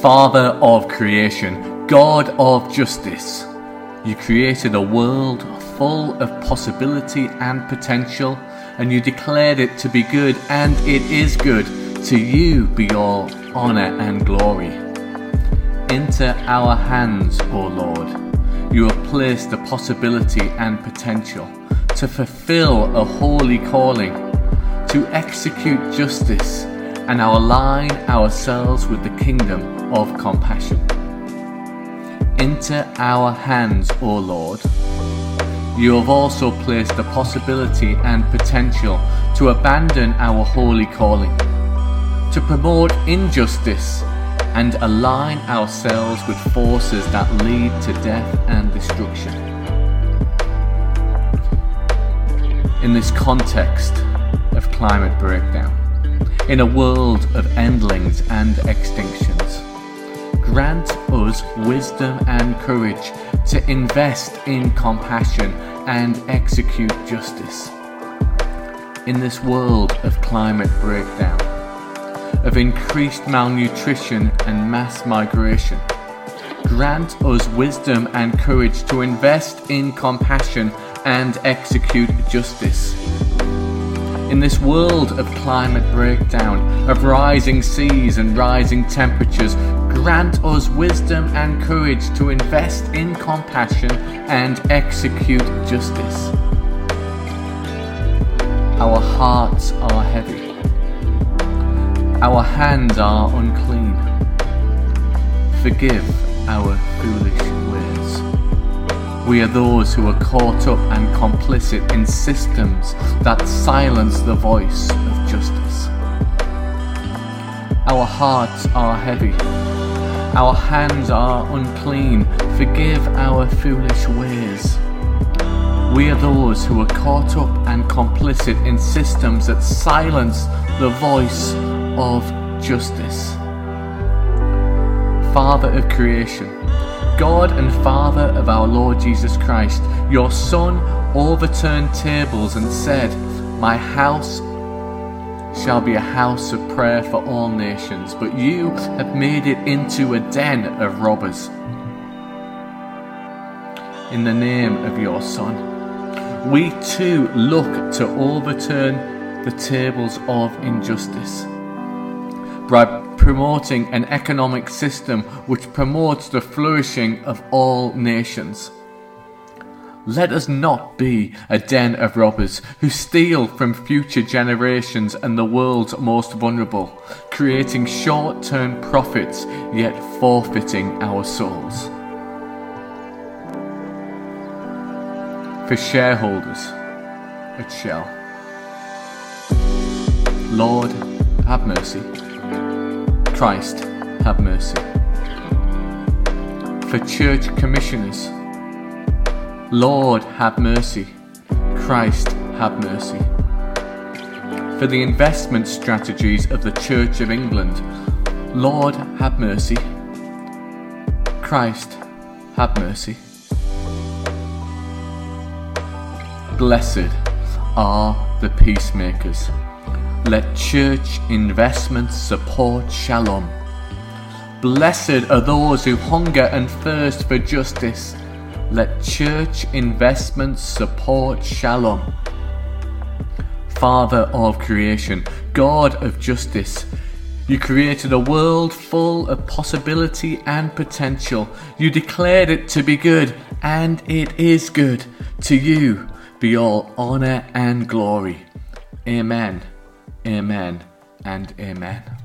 Father of creation, God of justice. You created a world full of possibility and potential, and you declared it to be good, and it is good. To you be all honour and glory. Into our hands, O Lord, you have placed the possibility and potential to fulfill a holy calling, to execute justice, and align ourselves with the kingdom of compassion. Into our hands, O Lord, you have also placed the possibility and potential to abandon our holy calling, to promote injustice and align ourselves with forces that lead to death and destruction. In this context of climate breakdown, in a world of endlings and extinctions, grant us wisdom and courage to invest in compassion and execute justice. In this world of climate breakdown, of increased malnutrition and mass migration, grant us wisdom and courage to invest in compassion and execute justice. In this world of climate breakdown, of rising seas and rising temperatures, grant us wisdom and courage to invest in compassion and execute justice. Our hearts are heavy. Our hands are unclean. Forgive our foolish ways. We are those who are caught up and complicit in systems that silence the voice of justice. Our hearts are heavy. Our hands are unclean. Forgive our foolish ways. We are those who are caught up and complicit in systems that silence the voice of justice. Father of creation, God and Father of our Lord Jesus Christ, your Son overturned tables and said, My house shall be a house of prayer for all nations, but you have made it into a den of robbers. In the name of your Son, we too look to overturn the tables of injustice promoting an economic system which promotes the flourishing of all nations. Let us not be a den of robbers who steal from future generations and the world's most vulnerable, creating short term profits yet forfeiting our souls. For shareholders at Shell, Lord, have mercy. Christ, have mercy. For church commissioners, Lord, have mercy. Christ, have mercy. For the investment strategies of the Church of England, Lord, have mercy. Christ, have mercy. Blessed are the peacemakers. Let church investments support shalom. Blessed are those who hunger and thirst for justice. Let church investments support shalom. Father of creation, God of justice, you created a world full of possibility and potential. You declared it to be good, and it is good. To you be all honour and glory. Amen, amen, and amen.